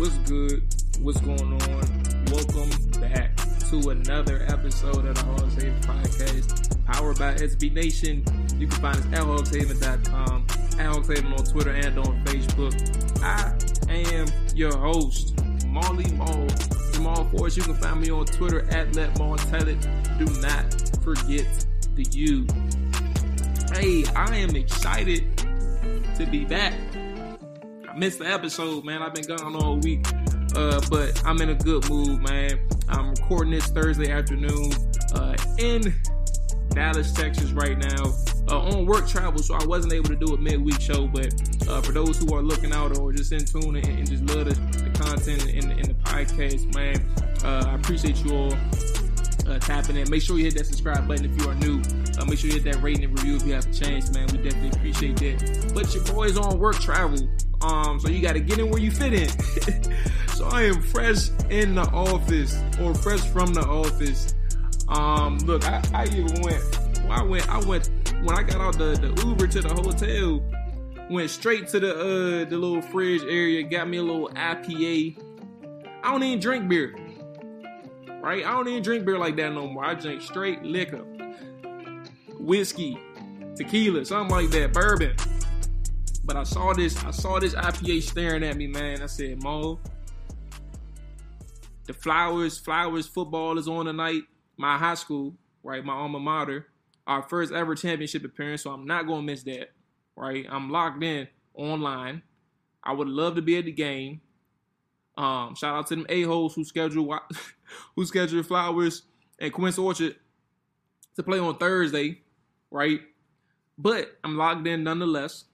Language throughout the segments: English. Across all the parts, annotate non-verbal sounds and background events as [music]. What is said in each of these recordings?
What's good? What's going on? Welcome back to another episode of the Hogs Haven Podcast, powered by SB Nation. You can find us at hogshaven.com, at Hogshaven on Twitter and on Facebook. I am your host, Molly Maul. Jamual Forrest. You can find me on Twitter at Let Maul Tell It. Do not forget the U. Hey, I am excited to be back. I missed the episode, man. I've been gone all week. Uh, but I'm in a good mood, man. I'm recording this Thursday afternoon uh, in Dallas, Texas, right now. Uh, on work travel, so I wasn't able to do a midweek show. But uh, for those who are looking out or just in tune and, and just love the, the content in, in, the podcast, man, uh, I appreciate you all uh, tapping in. Make sure you hit that subscribe button if you are new. Uh, make sure you hit that rating and review if you have a chance, man. We definitely appreciate that. But your boy's on work travel, um, so you got to get in where you fit in. [laughs] so I am fresh in the office or fresh from the office. Um, look, I, I even went. Well, I went. I went when I got out the, the Uber to the hotel. Went straight to the uh the little fridge area. Got me a little IPA. I don't even drink beer. Right? I don't even drink beer like that no more. I drink straight liquor, whiskey, tequila, something like that, bourbon. But I saw this, I saw this IPA staring at me, man. I said, Mo, the Flowers, Flowers football is on tonight. My high school, right? My alma mater, our first ever championship appearance. So I'm not gonna miss that, right? I'm locked in online. I would love to be at the game. Um, shout out to them a holes who scheduled [laughs] who scheduled Flowers and Quince Orchard to play on Thursday, right? But I'm logged in nonetheless.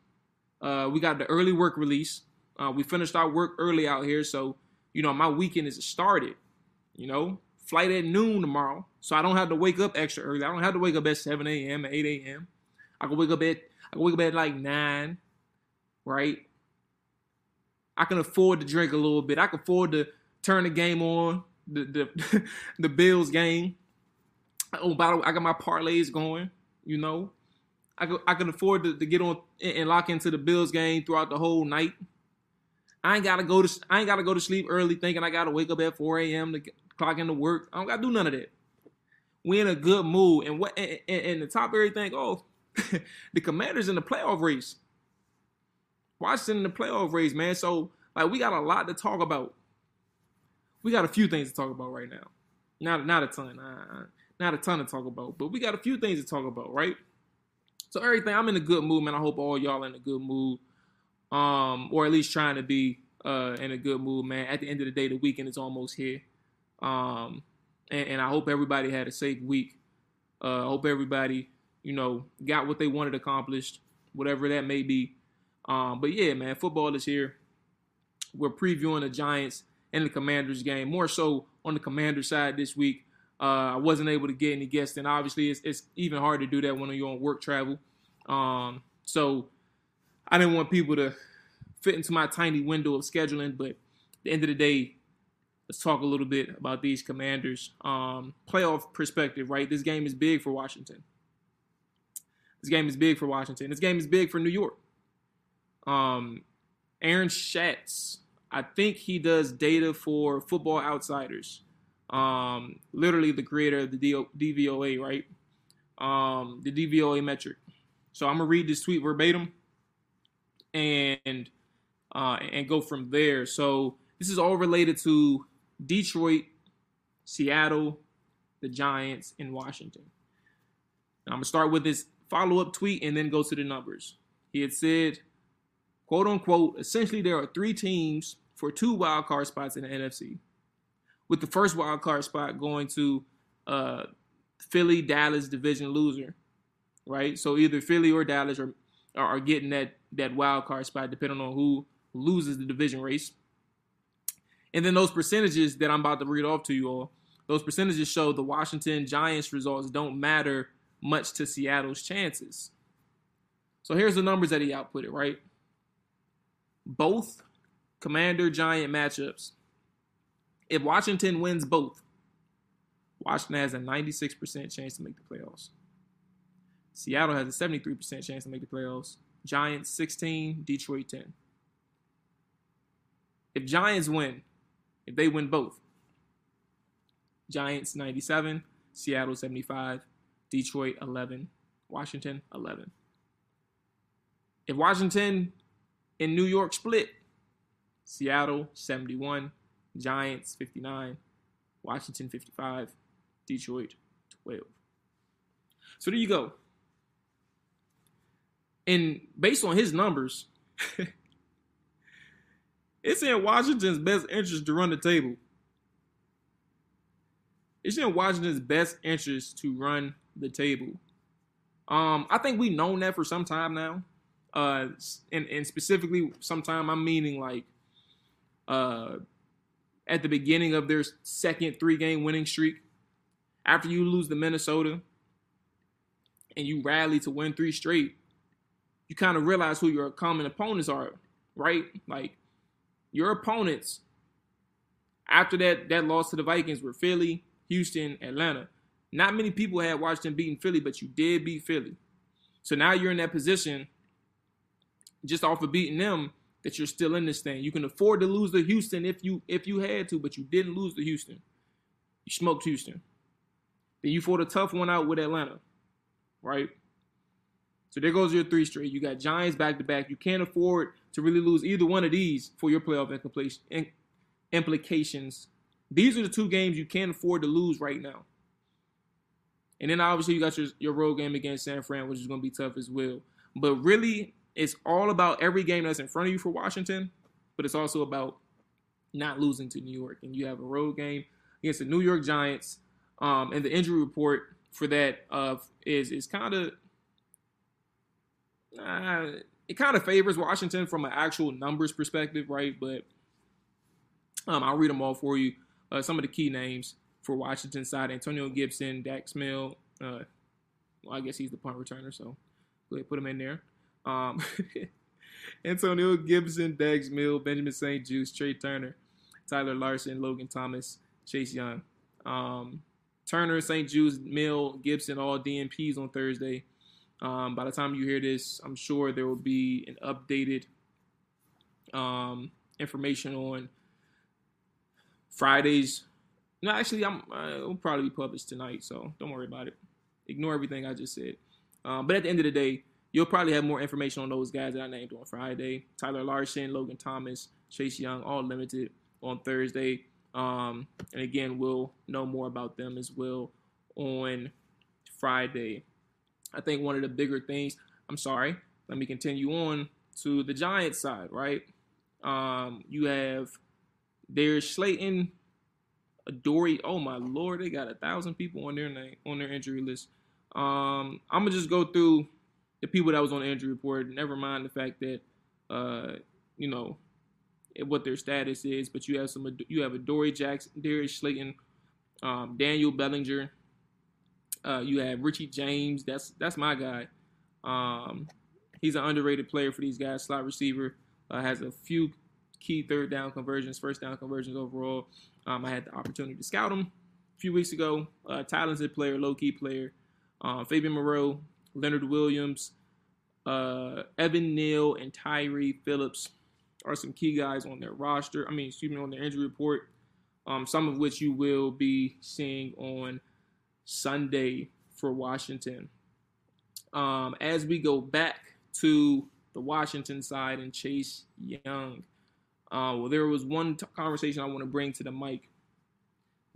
Uh, we got the early work release. Uh, we finished our work early out here, so you know my weekend is started. You know, flight at noon tomorrow, so I don't have to wake up extra early. I don't have to wake up at 7 a.m. at 8 a.m. I can wake up at I can wake up at like nine, right? I can afford to drink a little bit. I can afford to turn the game on, the the, [laughs] the Bills game. Oh, by the way, I got my parlays going. You know, I can, I can afford to, to get on and lock into the Bills game throughout the whole night. I ain't gotta go to I ain't gotta go to sleep early thinking I gotta wake up at 4 a.m. to clock into work. I don't gotta do none of that. We in a good mood, and what and, and the top of everything, oh, [laughs] the Commanders in the playoff race. Washington in the playoff race, man. So like we got a lot to talk about. We got a few things to talk about right now. Not not a ton, uh, not a ton to talk about, but we got a few things to talk about, right? So everything, I'm in a good mood, man. I hope all y'all in a good mood, um, or at least trying to be uh, in a good mood, man. At the end of the day, the weekend is almost here, um, and, and I hope everybody had a safe week. Uh, hope everybody, you know, got what they wanted accomplished, whatever that may be. Um, but yeah, man, football is here. We're previewing the Giants and the Commanders game, more so on the Commander side this week. Uh, I wasn't able to get any guests, and obviously it's, it's even hard to do that when you're on work travel. Um, so I didn't want people to fit into my tiny window of scheduling, but at the end of the day, let's talk a little bit about these Commanders. Um, playoff perspective, right? This game is big for Washington. This game is big for Washington. This game is big for New York. Um, Aaron Schatz, I think he does data for Football Outsiders. Um, literally the creator of the DVOA, right? Um, the DVOA metric. So I'm gonna read this tweet verbatim, and uh, and go from there. So this is all related to Detroit, Seattle, the Giants, and Washington. Now, I'm gonna start with this follow up tweet and then go to the numbers. He had said, quote unquote, essentially there are three teams for two wild card spots in the NFC, with the first wild card spot going to uh, Philly Dallas division loser, right? So either Philly or Dallas are are getting that that wild card spot depending on who loses the division race. And then those percentages that I'm about to read off to you all, those percentages show the Washington Giants results don't matter much to Seattle's chances. So here's the numbers that he outputted, right? Both Commander Giant matchups. If Washington wins both, Washington has a 96% chance to make the playoffs. Seattle has a 73% chance to make the playoffs. Giants 16, Detroit 10. If Giants win, if they win both, Giants 97, Seattle 75, Detroit 11, Washington 11. If Washington and New York split, Seattle 71, Giants 59, Washington 55, Detroit 12. So there you go. And based on his numbers, [laughs] it's in Washington's best interest to run the table. It's in Washington's best interest to run the table. Um, I think we've known that for some time now. Uh, and, and specifically, sometime I'm meaning like uh, at the beginning of their second three game winning streak. After you lose to Minnesota and you rally to win three straight, you kind of realize who your common opponents are, right? Like your opponents after that that loss to the Vikings were Philly, Houston, Atlanta. Not many people had watched them beating Philly, but you did beat Philly. So now you're in that position, just off of beating them, that you're still in this thing. You can afford to lose to Houston if you if you had to, but you didn't lose to Houston. You smoked Houston. Then you fought a tough one out with Atlanta, right? So there goes your three straight. You got Giants back to back. You can't afford to really lose either one of these for your playoff implications. These are the two games you can't afford to lose right now. And then obviously you got your, your road game against San Fran, which is going to be tough as well. But really, it's all about every game that's in front of you for Washington, but it's also about not losing to New York. And you have a road game against the New York Giants. Um, and the injury report for that uh, is is kind of uh, it kind of favors Washington from an actual numbers perspective, right? But um, I'll read them all for you. Uh, some of the key names for Washington side: Antonio Gibson, Dax Milne. Uh, well, I guess he's the punt returner, so go ahead put him in there. Um, [laughs] Antonio Gibson, Dax Milne, Benjamin St-Juste, Trai Turner, Tyler Larson, Logan Thomas, Chase Young. Um, Turner, St-Juste, Milne, Gibson, all DNPs on Thursday. Um, by the time you hear this, I'm sure there will be an updated um, information on Friday's no, actually, I'm uh, it'll probably be published tonight, so don't worry about it. Ignore everything I just said. Um, but at the end of the day, you'll probably have more information on those guys that I named on Friday. Tyler Larson, Logan Thomas, Chase Young, all limited on Thursday. Um, and again, we'll know more about them as well on Friday. I think one of the bigger things, I'm sorry, let me continue on to the Giants side, right? Um, you have Darius Slayton, Adoree'. Oh my lord, they got a thousand people on their name on their injury list. Um, I'm gonna just go through the people that was on the injury report. Never mind the fact that uh, you know what their status is, but you have some you have Adoree' Jackson, Darius Slayton, um, Daniel Bellinger. Uh, you have Richie James. That's that's my guy. Um, he's an underrated player for these guys. Slot receiver uh, has a few key third down conversions, first down conversions overall. Um, I had the opportunity to scout him a few weeks ago. Uh, talented player, low key player. Um, Fabian Moreau, Leonard Williams, uh, Evan Neal, and Tyre Phillips are some key guys on their roster. I mean, excuse me, on their injury report. Um, some of which you will be seeing on Sunday for Washington. Um, as we go back to the Washington side and Chase Young. Uh, well, there was one t- conversation I want to bring to the mic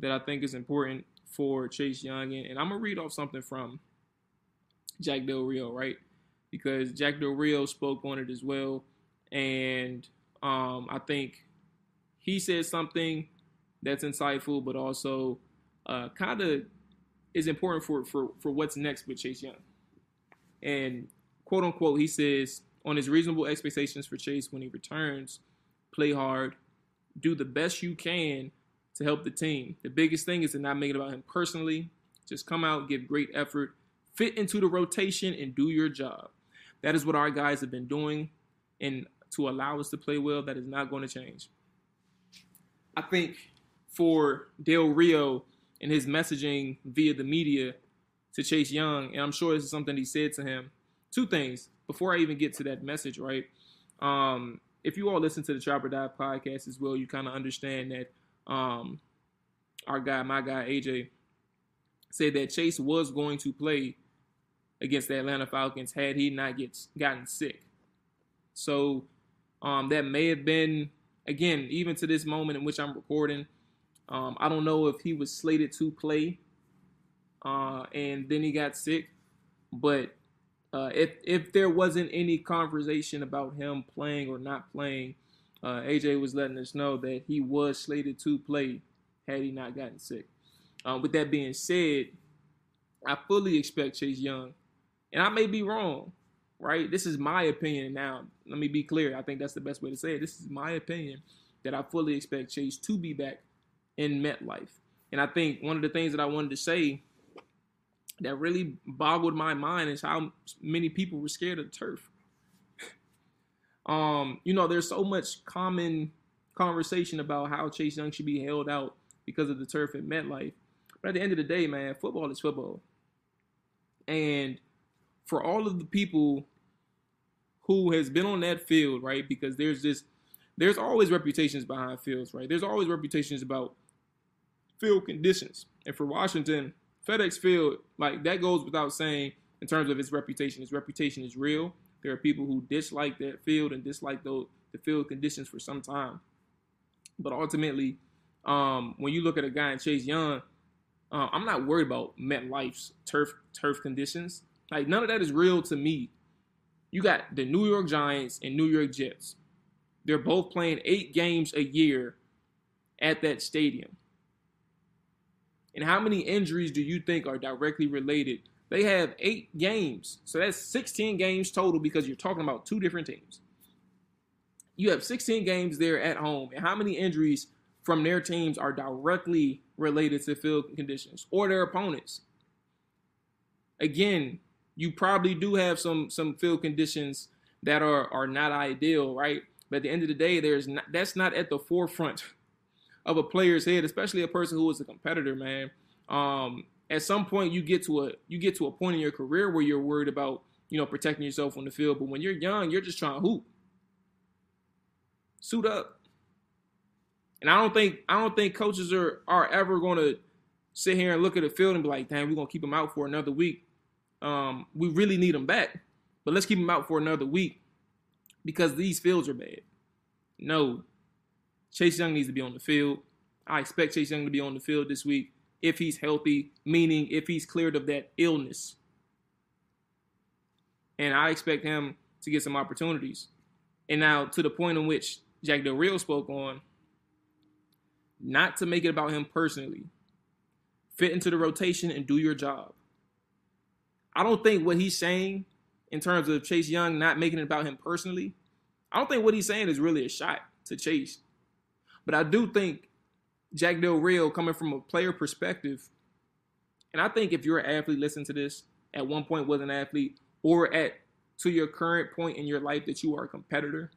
that I think is important for Chase Young, and, and I'm gonna read off something from Jack Del Rio, right? Because Jack Del Rio spoke on it as well, and um, I think he said something that's insightful, but also uh, kind of is important for, for for what's next with Chase Young. And quote unquote, he says on his reasonable expectations for Chase when he returns play hard, do the best you can to help the team. The biggest thing is to not make it about him personally. Just come out, give great effort, fit into the rotation, and do your job. That is what our guys have been doing. And to allow us to play well, that is not going to change. I think for Del Rio and his messaging via the media to Chase Young, and I'm sure this is something he said to him. Two things before I even get to that message, right? Um, if you all listen to the or Die podcast as well, you kind of understand that um, our guy, my guy AJ, said that Chase was going to play against the Atlanta Falcons had he not get gotten sick. So um, that may have been again, even to this moment in which I'm recording. Um, I don't know if he was slated to play uh, and then he got sick, but uh, if if there wasn't any conversation about him playing or not playing, uh, AJ was letting us know that he was slated to play had he not gotten sick. Uh, with that being said, I fully expect Chase Young, and I may be wrong, right? This is my opinion now. Let me be clear. I think that's the best way to say it. This is my opinion that I fully expect Chase to be back in MetLife. And I think one of the things that I wanted to say that really boggled my mind is how many people were scared of turf. [laughs] um, you know, there's so much common conversation about how Chase Young should be held out because of the turf at MetLife. But at the end of the day, man, football is football. And for all of the people who has been on that field, right? Because there's this there's always reputations behind fields, right? There's always reputations about field conditions. And for Washington, FedEx Field, like that goes without saying in terms of its reputation. Its reputation is real. There are people who dislike that field and dislike the, the field conditions for some time. But ultimately, um, when you look at a guy in Chase Young, uh, I'm not worried about MetLife's turf turf conditions. Like none of that is real to me. You got the New York Giants and New York Jets. They're both playing eight games a year at that stadium. And how many injuries do you think are directly related? They have eight games. So that's 16 games total because you're talking about two different teams. You have 16 games there at home. And how many injuries from their teams are directly related to field conditions or their opponents? Again, you probably do have some some field conditions that are are not ideal, right? But at the end of the day, there's not, that's not at the forefront of a player's head, especially a person who is a competitor, man. Um, at some point you get to a you get to a point in your career where you're worried about, you know, protecting yourself on the field. But when you're young, you're just trying to hoop. Suit up. And I don't think I don't think coaches are are ever gonna sit here and look at the field and be like, damn, we're gonna keep him out for another week. Um, we really need him back, but let's keep him out for another week because these fields are bad. No, Chase Young needs to be on the field. I expect Chase Young to be on the field this week if he's healthy, meaning if he's cleared of that illness. And I expect him to get some opportunities. And now to the point in which Jack Del Rio spoke on, not to make it about him personally. Fit into the rotation and do your job. I don't think what he's saying in terms of Chase Young not making it about him personally, I don't think what he's saying is really a shot to Chase. But I do think Jack Del Rio, coming from a player perspective, and I think if you're an athlete, listen to this, at one point was an athlete, or at to your current point in your life that you are a competitor,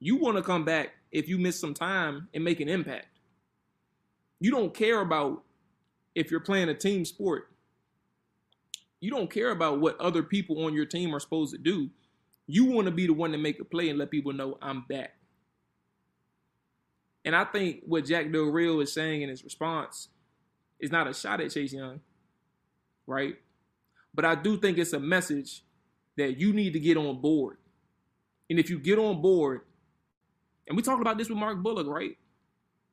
you want to come back if you miss some time and make an impact. You don't care about if you're playing a team sport. You don't care about what other people on your team are supposed to do. You want to be the one to make a play and let people know I'm back. And I think what Jack Del Rio is saying in his response is not a shot at Chase Young, right? But I do think it's a message that you need to get on board. And if you get on board, and we talked about this with Mark Bullock, right?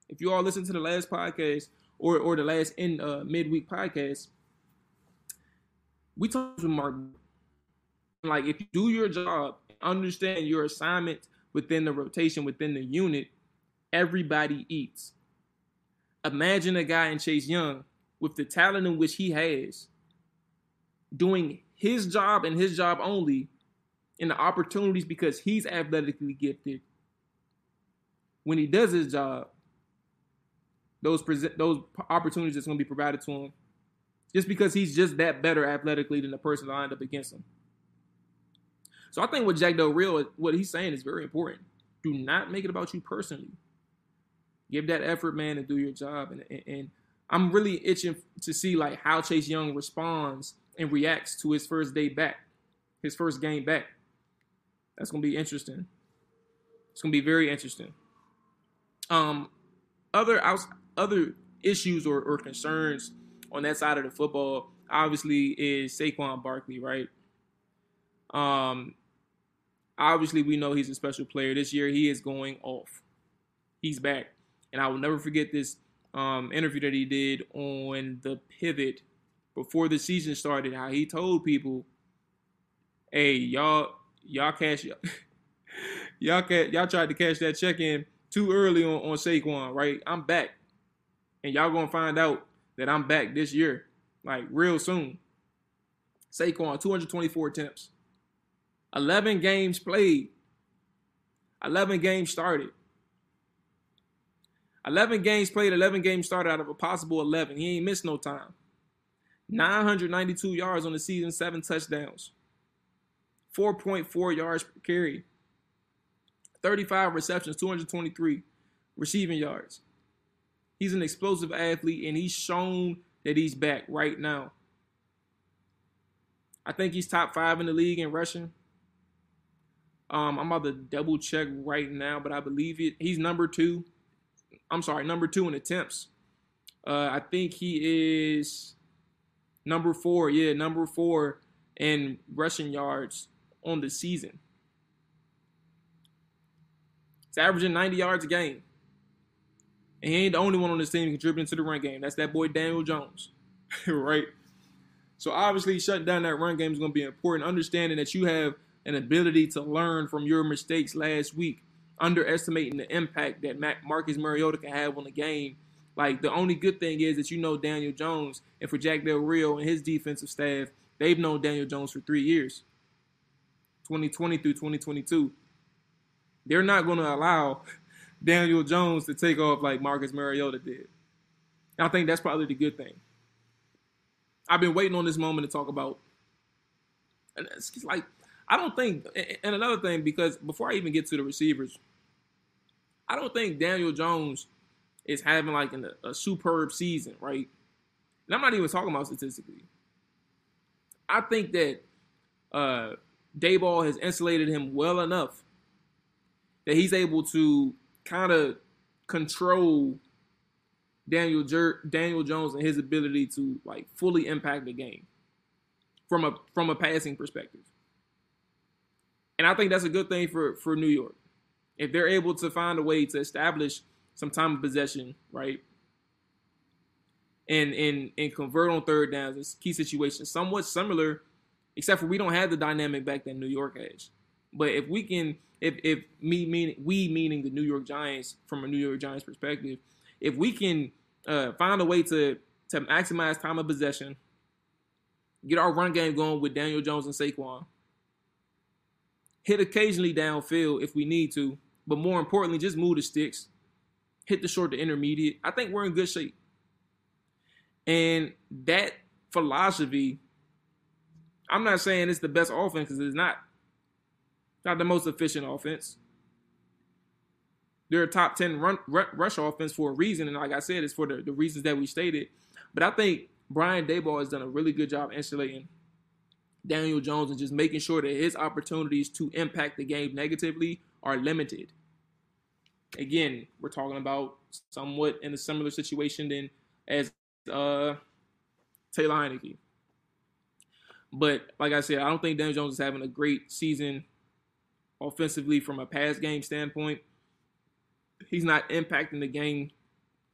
If you all listen to the last podcast or or the last in uh, midweek podcast, we talked with Mark. Like if you do your job, understand your assignment within the rotation within the unit, everybody eats. Imagine a guy in Chase Young with the talent in which he has, doing his job and his job only, and the opportunities because he's athletically gifted. When he does his job, those present those opportunities that's going to be provided to him, just because he's just that better athletically than the person lined up against him. So I think what Jack Del Rio, what he's saying is very important. Do not make it about you personally. Give that effort, man, and do your job. And, and, and I'm really itching to see like how Chase Young responds and reacts to his first day back, his first game back. That's gonna be interesting. It's gonna be very interesting. Um, other other issues or, or concerns on that side of the football obviously is Saquon Barkley, right? Um, obviously we know he's a special player. This year he is going off. He's back, and I will never forget this um, interview that he did on the pivot before the season started. How he told people, "Hey, y'all, y'all cash, [laughs] y'all can y'all tried to cash that check in too early on on Saquon, right? I'm back, and y'all gonna find out that I'm back this year, like real soon." Saquon, 224 attempts, 11 games played, 11 games started. 11 games played, 11 games started out of a possible 11. He ain't missed no time. 992 yards on the season, seven touchdowns, 4.4 yards per carry, 35 receptions, 223 receiving yards. He's an explosive athlete, and he's shown that he's back right now. I think he's top five in the league in rushing. Um, I'm about to double check right now, but I believe it. He's number two. I'm sorry, number two in attempts. Uh, I think he is number four. Yeah, number four in rushing yards on the season. He's averaging 90 yards a game. And he ain't the only one on this team contributing to the run game. That's that boy Daniel Jones, [laughs] right? So obviously, shutting down that run game is going to be important. Understanding that you have an ability to learn from your mistakes last week, underestimating the impact that Marcus Mariota can have on the game. Like the only good thing is that you know Daniel Jones, and for Jack Del Rio and his defensive staff, they've known Daniel Jones for three years, 2020 through 2022. They're not going to allow Daniel Jones to take off like Marcus Mariota did. And I think that's probably the good thing. I've been waiting on this moment to talk about. And it's like I don't think, and another thing, because before I even get to the receivers, I don't think Daniel Jones is having like an, a superb season, right? And I'm not even talking about statistically. I think that uh, Daboll has insulated him well enough that he's able to kind of control Daniel Jer- Daniel Jones and his ability to like fully impact the game from a from a passing perspective. And I think that's a good thing for, for New York. If they're able to find a way to establish some time of possession, right? And and and convert on third downs in key situations, somewhat similar, except for we don't have the dynamic back that New York has. But if we can, if if me mean we meaning the New York Giants from a New York Giants perspective, if we can uh, find a way to to maximize time of possession, get our run game going with Daniel Jones and Saquon, hit occasionally downfield if we need to, but more importantly, just move the sticks, hit the short to intermediate. I think we're in good shape. And that philosophy, I'm not saying it's the best offense because it's not. Not the most efficient offense. They're a top 10 run, rush offense for a reason. And like I said, it's for the, the reasons that we stated. But I think Brian Daboll has done a really good job insulating Daniel Jones and just making sure that his opportunities to impact the game negatively are limited. Again, we're talking about somewhat in a similar situation than as uh, Taylor Heinicke. But like I said, I don't think Daniel Jones is having a great season offensively from a pass game standpoint. He's not impacting the game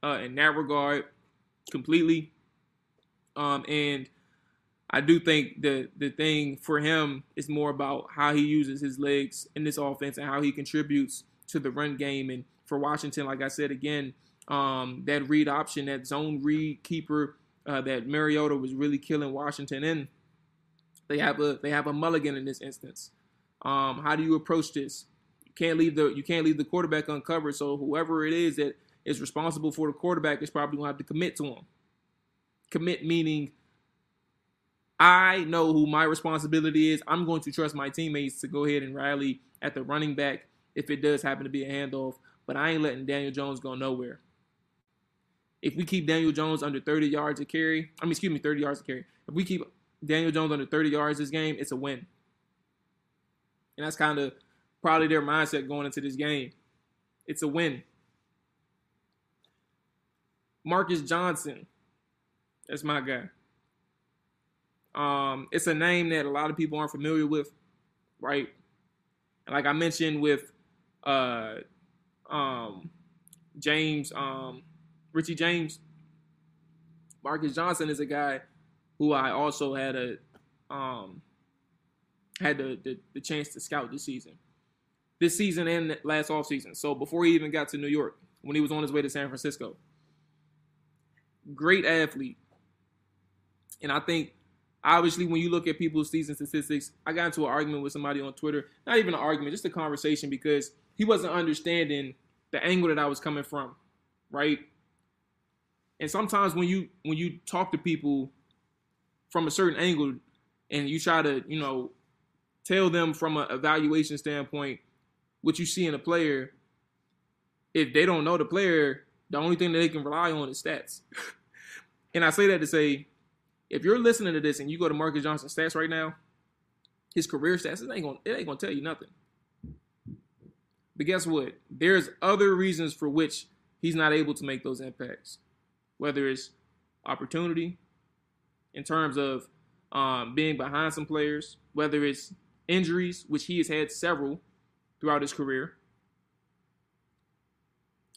uh, in that regard completely. Um, and I do think the the thing for him is more about how he uses his legs in this offense and how he contributes to the run game. And for Washington, like I said again, um, that read option, that zone read keeper uh, that Mariota was really killing Washington in. They have a they have a mulligan in this instance. Um, how do you approach this? You can't leave the you can't leave the quarterback uncovered. So whoever it is that is responsible for the quarterback is probably going to have to commit to him. Commit meaning I know who my responsibility is. I'm going to trust my teammates to go ahead and rally at the running back if it does happen to be a handoff. But I ain't letting Daniel Jones go nowhere. If we keep Daniel Jones under 30 yards a carry, I mean, excuse me, 30 yards a carry. If we keep Daniel Jones under 30 yards this game, it's a win. And that's kind of probably their mindset going into this game. It's a win. Marcus Johnson. That's my guy. Um, it's a name that a lot of people aren't familiar with, right? Like I mentioned with uh, um, James, um, Richie James, Marcus Johnson is a guy who I also had a um, had the, the, the chance to scout this season, this season and last off season. So before he even got to New York, when he was on his way to San Francisco, great athlete, and I think obviously when you look at people's season statistics, I got into an argument with somebody on Twitter, not even an argument, just a conversation because he wasn't understanding the angle that I was coming from, right? And sometimes when you when you talk to people from a certain angle and you try to, you know, tell them from an evaluation standpoint what you see in a player, if they don't know the player, the only thing that they can rely on is stats. [laughs] and I say that to say if you're listening to this and you go to Marcus Johnson's stats right now, his career stats, it ain't gonna it ain't gonna tell you nothing. But guess what? There's other reasons for which he's not able to make those impacts. Whether it's opportunity, in terms of um, being behind some players, whether it's injuries, which he has had several throughout his career.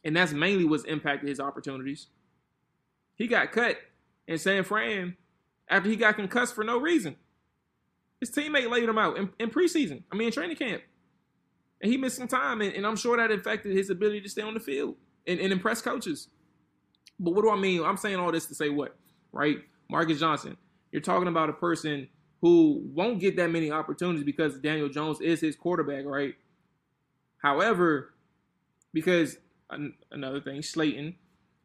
And that's mainly what's impacted his opportunities. He got cut in San Fran after he got concussed for no reason. His teammate laid him out in, in preseason. I mean, in training camp. And he missed some time, and, and, I'm sure that affected his ability to stay on the field and, and impress coaches. But what do I mean? I'm saying all this to say what, right? Marcus Johnson, you're talking about a person who won't get that many opportunities because Daniel Jones is his quarterback, right? However, because another thing, Slayton,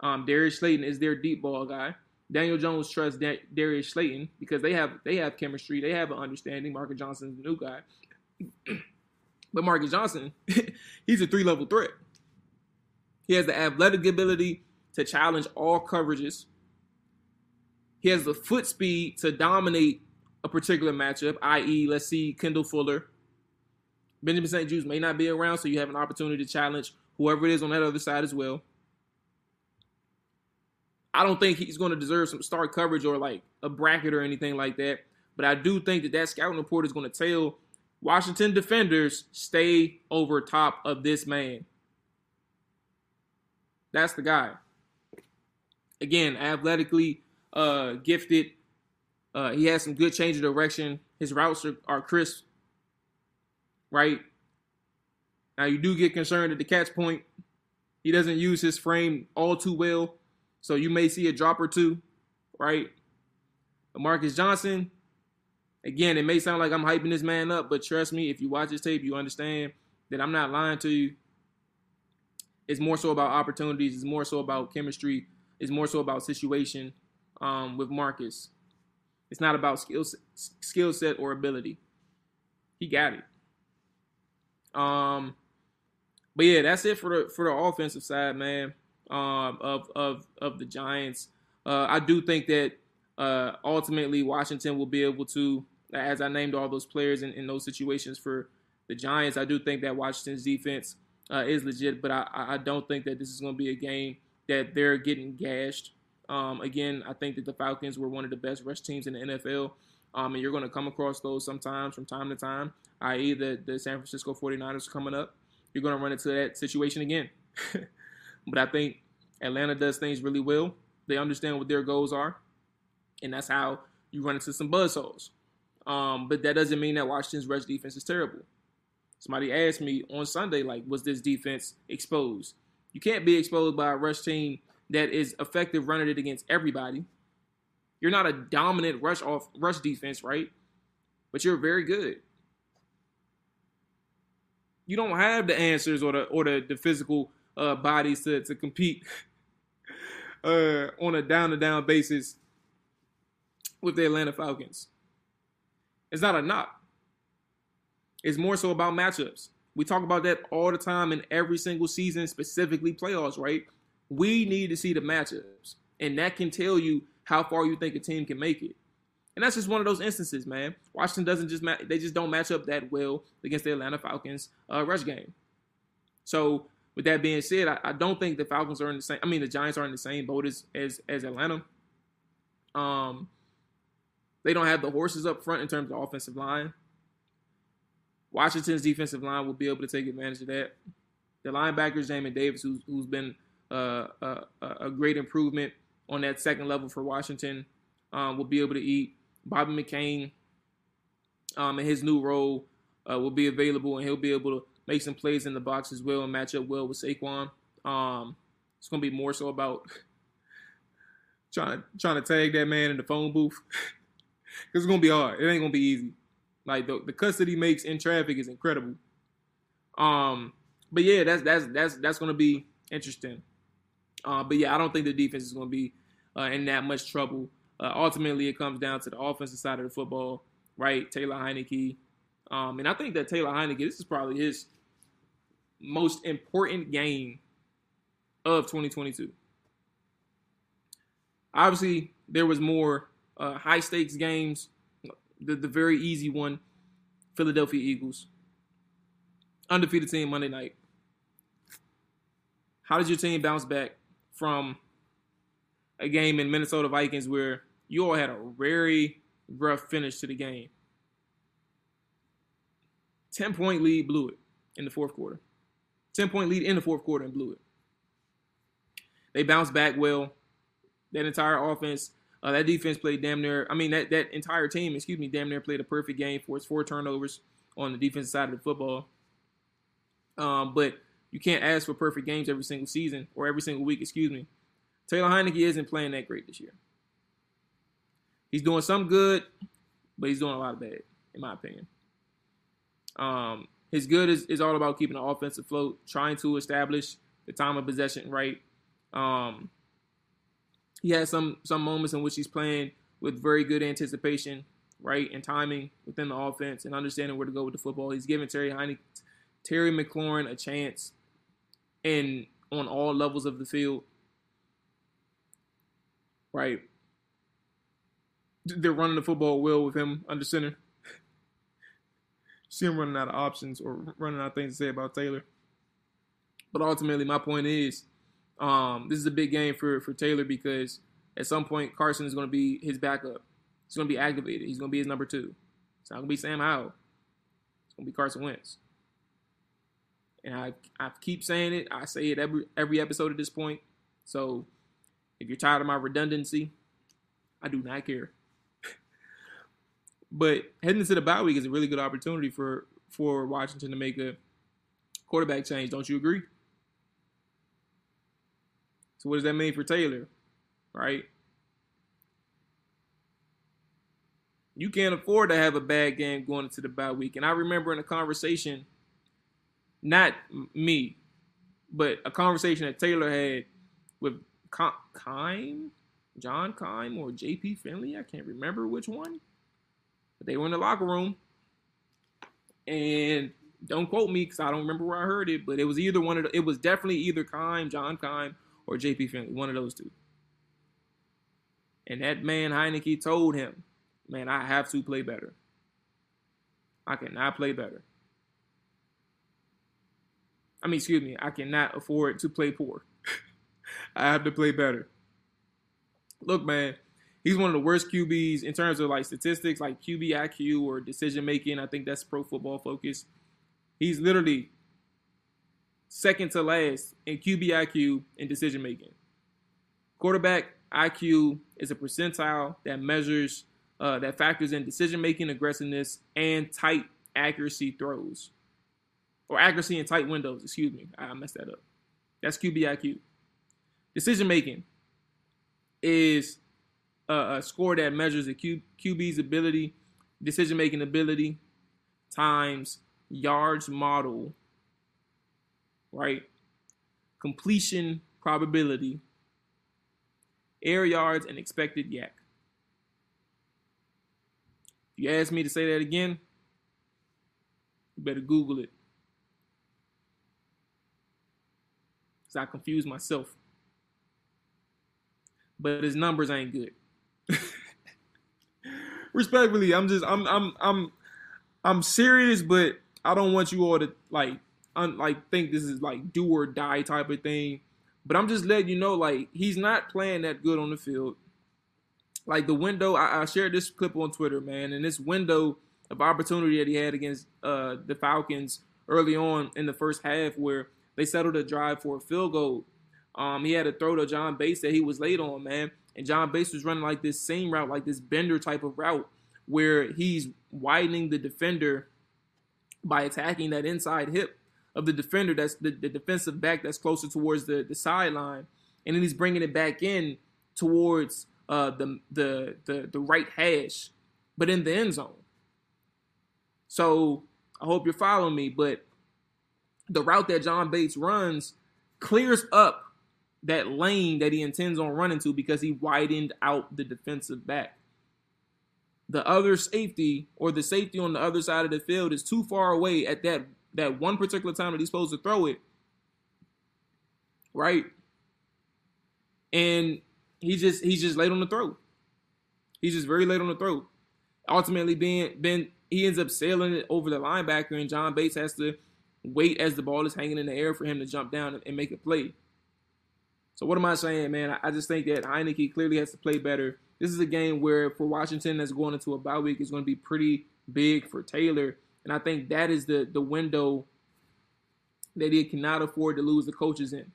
um, Darius Slayton is their deep ball guy. Daniel Jones trusts Darius Slayton because they have they have chemistry, they have an understanding. Marcus Johnson's the new guy, [clears throat] but Marcus Johnson, [laughs] he's a three level threat. He has the athletic ability to challenge all coverages. He has the foot speed to dominate a particular matchup, i.e., let's see Kendall Fuller. Benjamin St-Juste may not be around, so you have an opportunity to challenge whoever it is on that other side as well. I don't think he's going to deserve some star coverage or like a bracket or anything like that. But I do think that that scouting report is going to tell Washington defenders stay over top of this man. That's the guy. Again, athletically uh, gifted. Uh, he has some good change of direction. His routes are, are crisp. Right now, you do get concerned at the catch point. He doesn't use his frame all too well. So you may see a drop or two, right? But Marcus Johnson, again, it may sound like I'm hyping this man up, but trust me, if you watch this tape, you understand that I'm not lying to you. It's more so about opportunities. It's more so about chemistry. It's more so about situation um, with Marcus. It's not about skill skill set or ability. He got it. Um, but yeah, that's it for the for the offensive side, man um, of of of the Giants. Uh, I do think that uh, ultimately Washington will be able to, as I named all those players in, in those situations for the Giants. I do think that Washington's defense uh, is legit, but I, I don't think that this is going to be a game that they're getting gashed. Um, again, I think that the Falcons were one of the best rush teams in the NFL Um, and you're going to come across those sometimes from time to time, i.e., the, the San Francisco 49ers coming up. You're going to run into that situation again. [laughs] but I think Atlanta does things really well. They understand what their goals are, and that's how you run into some buzzholes. Um, but that doesn't mean that Washington's rush defense is terrible. Somebody asked me on Sunday, like, was this defense exposed? You can't be exposed by a rush team that is effective running it against everybody. You're not a dominant rush off rush defense, right? But you're very good. You don't have the answers or the or the, the physical uh, bodies to, to compete [laughs] uh, on a down to down basis with the Atlanta Falcons. It's not a knock. It's more so about matchups. We talk about that all the time in every single season, specifically playoffs, right? We need to see the matchups, and that can tell you how far you think a team can make it. And that's just one of those instances, man. Washington doesn't just ma- they just don't match up that well against the Atlanta Falcons uh, rush game. So with that being said, I, I, don't think the Falcons are in the same. I mean, the Giants are in the same boat as as, as Atlanta. Um, they don't have the horses up front in terms of offensive line. Washington's defensive line will be able to take advantage of that. The linebackers, Jamin Davis, who's, who's been a, great improvement on that second level for Washington, um, will be able to eat. Bobby McCain, um, in his new role, uh, will be available, and he'll be able to make some plays in the box as well and match up well with Saquon. Um, it's going to be more so about [laughs] trying trying to tag that man in the phone booth [laughs] it's going to be hard. It ain't going to be easy. Like the, the cuts that he makes in traffic is incredible. Um, but yeah, that's that's that's that's going to be interesting. Uh, but yeah, I don't think the defense is going to be uh, in that much trouble. Uh, ultimately, it comes down to the offensive side of the football, right? Taylor Heinicke, um, and I think that Taylor Heinicke, this is probably his most important game of 2022. Obviously, there was more uh, high stakes games the, the very easy one, Philadelphia Eagles. Undefeated team Monday night. How did your team bounce back from a game in Minnesota Vikings where you all had a very rough finish to the game? 10 point lead, blew it in the fourth quarter. 10 point lead in the fourth quarter and blew it. They bounced back well. That entire offense uh, that defense played damn near. I mean, that that entire team, excuse me, damn near played a perfect game for its four turnovers on the defensive side of the football. Um, but you can't ask for perfect games every single season or every single week. Excuse me. Taylor Heinicke isn't playing that great this year. He's doing some good, but he's doing a lot of bad, in my opinion. Um, his good is, is all about keeping the offense afloat, trying to establish the time of possession right. Um, he has some some moments in which he's playing with very good anticipation, right, and timing within the offense and understanding where to go with the football. He's giving Terry Heine, Terry McLaurin a chance in on all levels of the field. Right. They're running the football well with him under center. See him running out of options or running out things to say about Taylor. But ultimately, my point is um, this is a big game for for Taylor because at some point Carson is going to be his backup. He's going to be activated. He's going to be his number two. It's not going to be Sam Howell. It's going to be Carson Wentz. And I I keep saying it. I say it every every episode at this point. So if you're tired of my redundancy, I do not care. [laughs] but heading into the bye week is a really good opportunity for for Washington to make a quarterback change. Don't you agree? So what does that mean for Taylor? Right? You can't afford to have a bad game going into the bye week. And I remember in a conversation, not me, but a conversation that Taylor had with Keim, John Keim, or JP Finley. I can't remember which one. But they were in the locker room. And don't quote me because I don't remember where I heard it, but it was either one of the, it was definitely either Keim, John Keim, or JP Finley, one of those two. And that man Heinicke told him, man, I have to play better. I cannot play better. I mean, excuse me, I cannot afford to play poor. [laughs] I have to play better. Look, man, he's one of the worst QBs in terms of like statistics, like QB IQ or decision making. I think that's Pro Football Focus. He's literally second to last in QB IQ and decision making. Quarterback IQ is a percentile that measures uh, that factors in decision making, aggressiveness, and tight accuracy throws, or accuracy in tight windows. Excuse me, I messed that up. That's QB IQ. Decision making is a, a, score that measures the Q, QB's ability, decision making ability, times yards model, right? Completion probability, air yards, and expected YAC. If you ask me to say that again, you better Google it. Because I confuse myself. But his numbers ain't good. [laughs] Respectfully, I'm just I'm I'm I'm I'm serious, but I don't want you all to like un, like think this is like do or die type of thing. But I'm just letting you know, like he's not playing that good on the field. Like the window, I, I shared this clip on Twitter, man, and this window of opportunity that he had against uh, the Falcons early on in the first half, where they settled a drive for a field goal. Um, he had a throw to John Bates that he was late on, man. And John Bates was running like this same route, like this bender type of route, where he's widening the defender by attacking that inside hip of the defender that's the, the defensive back that's closer towards the, the sideline. And then he's bringing it back in towards uh, the, the, the, the right hash, but in the end zone. So I hope you're following me, but the route that John Bates runs clears up that lane that he intends on running to because he widened out the defensive back. The other safety or the safety on the other side of the field is too far away at that that one particular time that he's supposed to throw it. Right? And he just he's just late on the throw. He's just very late on the throw. Ultimately being been he ends up sailing it over the linebacker and John Bates has to wait as the ball is hanging in the air for him to jump down and make a play. So what am I saying, man? I just think that Heinicke clearly has to play better. This is a game where for Washington that's going into a bye week is going to be pretty big for Taylor. And I think that is the the window that he cannot afford to lose the coaches in.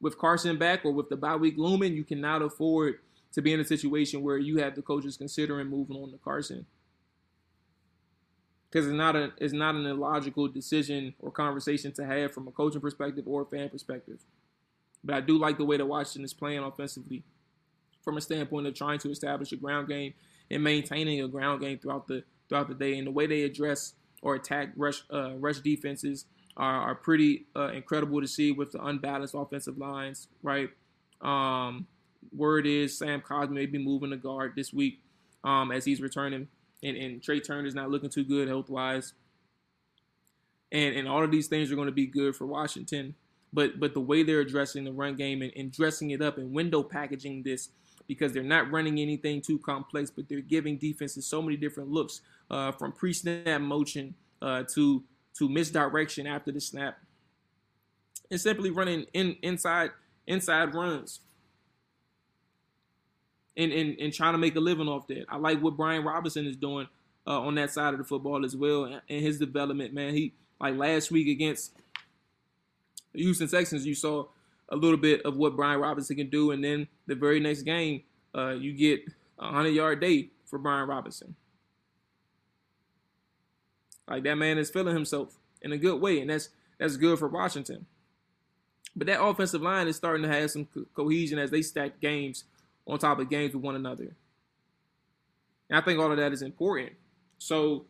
With Carson back or with the bye week looming, you cannot afford to be in a situation where you have the coaches considering moving on to Carson. Because it's not a it's not an illogical decision or conversation to have from a coaching perspective or a fan perspective. But I do like the way that Washington is playing offensively from a standpoint of trying to establish a ground game and maintaining a ground game throughout the throughout the day. And the way they address or attack rush uh, rush defenses are, are pretty uh, incredible to see with the unbalanced offensive lines, right? Um, word is Sam Cosmi may be moving the guard this week um, as he's returning, and, and Trai Turner's not looking too good health wise. And, and all of these things are going to be good for Washington. But but the way they're addressing the run game and, and dressing it up and window packaging this because they're not running anything too complex, but they're giving defenses so many different looks uh, from pre-snap motion uh, to to misdirection after the snap, and simply running in inside inside runs. And, and, and trying to make a living off that. I like what Brian Robinson is doing uh, on that side of the football as well, and his development. Man, he like last week against the Houston Texans, you saw a little bit of what Brian Robinson can do, and then the very next game, uh, you get a hundred yard day for Brian Robinson. Like that man is feeling himself in a good way, and that's that's good for Washington. But that offensive line is starting to have some co- cohesion as they stack games on top of games with one another. And I think all of that is important. So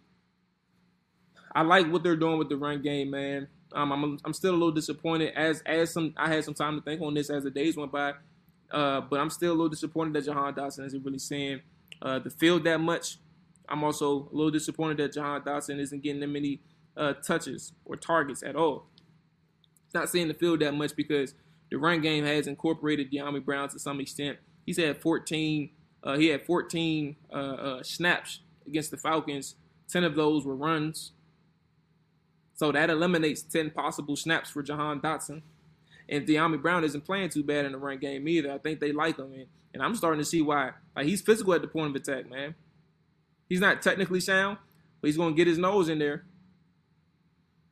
I like what they're doing with the run game, man. Um, I'm I'm still a little disappointed as as some I had some time to think on this as the days went by, uh, but I'm still a little disappointed that Jahan Dotson isn't really seeing uh, the field that much. I'm also a little disappointed that Jahan Dotson isn't getting that many uh, touches or targets at all. It's not seeing the field that much because the run game has incorporated Dyami Brown to some extent. He's had 14. Uh, he had 14 uh, uh, snaps against the Falcons. Ten of those were runs. So that eliminates 10 possible snaps for Jahan Dotson. And Dyami Brown isn't playing too bad in the run game either. I think they like him, and, and I'm starting to see why. Like he's physical at the point of attack, man. He's not technically sound, but he's going to get his nose in there.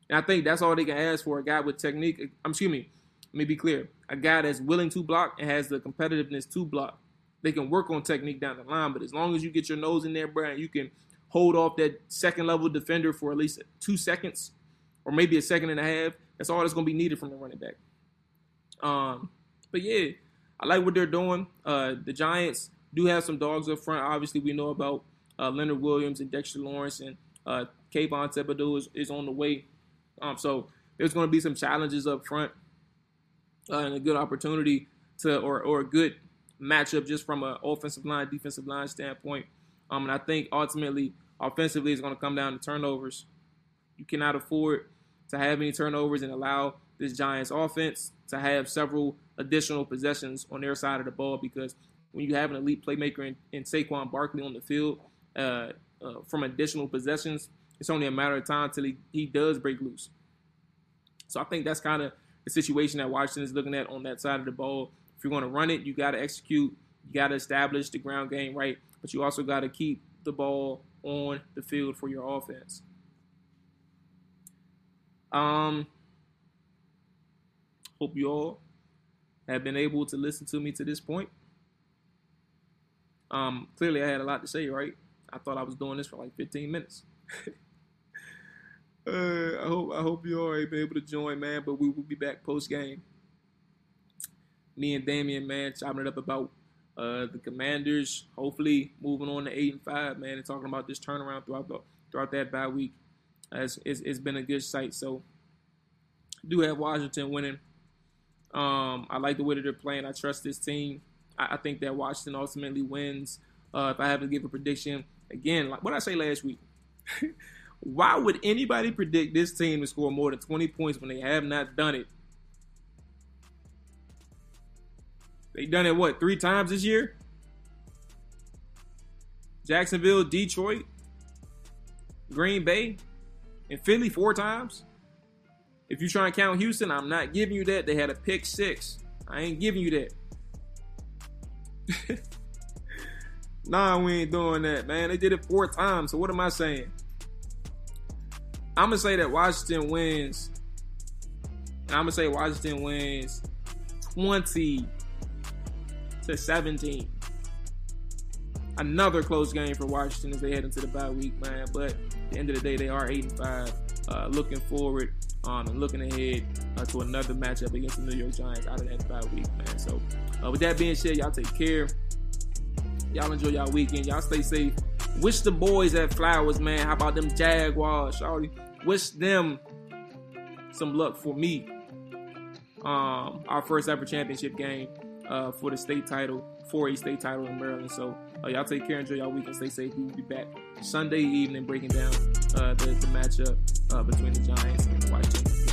And I think that's all they can ask for a guy with technique. I'm excuse me, let me be clear. A guy that's willing to block and has the competitiveness to block. They can work on technique down the line, but as long as you get your nose in there, Brian, you can hold off that second level defender for at least two seconds or maybe a second and a half. That's all that's going to be needed from the running back. Um, but yeah, I like what they're doing. Uh, the Giants do have some dogs up front. Obviously, we know about uh, Leonard Williams and Dexter Lawrence, and uh, Kayvon Thibodeaux is, is on the way. Um, so there's going to be some challenges up front uh, and a good opportunity to, or, or a good matchup just from an offensive line, defensive line standpoint. Um, and I think ultimately, offensively, it's going to come down to turnovers. You cannot afford to have any turnovers and allow this Giants offense to have several additional possessions on their side of the ball because when you have an elite playmaker in, in Saquon Barkley on the field uh, uh, from additional possessions, it's only a matter of time until he, he does break loose. So I think that's kind of the situation that Washington is looking at on that side of the ball. If you're going to run it, you got to execute. You got to establish the ground game right, but you also got to keep the ball on the field for your offense. Um, hope you all have been able to listen to me to this point. Um, clearly, I had a lot to say, right? I thought I was doing this for like 15 minutes. [laughs] uh, I hope I hope you all been able to join, man. But we will be back post game. Me and Damian, man, chopping it up about uh, the Commanders. Hopefully, moving on to eight and five, man, and talking about this turnaround throughout the throughout that bye week. Uh, it's, it's, it's been a good sight. So, do have Washington winning. Um, I like the way that they're playing. I trust this team. I, I think that Washington ultimately wins. Uh, if I have to give a prediction, again, like what I say last week, [laughs] why would anybody predict this team to score more than 20 points when they have not done it? They done it what three times this year? Jacksonville, Detroit, Green Bay, and Philly four times. If you try and count Houston, I'm not giving you that. They had a pick six. I ain't giving you that. [laughs] nah, we ain't doing that, man. They did it four times. So what am I saying? I'm gonna say that Washington wins. I'm gonna say Washington wins 20 to 17. Another close game for Washington as they head into the bye week, man. But at the end of the day, they are eight and five. Uh, looking forward um, and looking ahead uh, to another matchup against the New York Giants out of that bye week, man. So, uh, with that being said, y'all take care. Y'all enjoy y'all weekend. Y'all stay safe. Wish the boys at Flowers, man. How about them Jaguars, Shawty? Wish them some luck for me. Um, our first ever championship game uh, for the state title, for a state title in Maryland. So uh, y'all take care, enjoy y'all weekend, stay safe. We will be back Sunday evening breaking down uh, the, the matchup uh, between the Giants and the Commanders.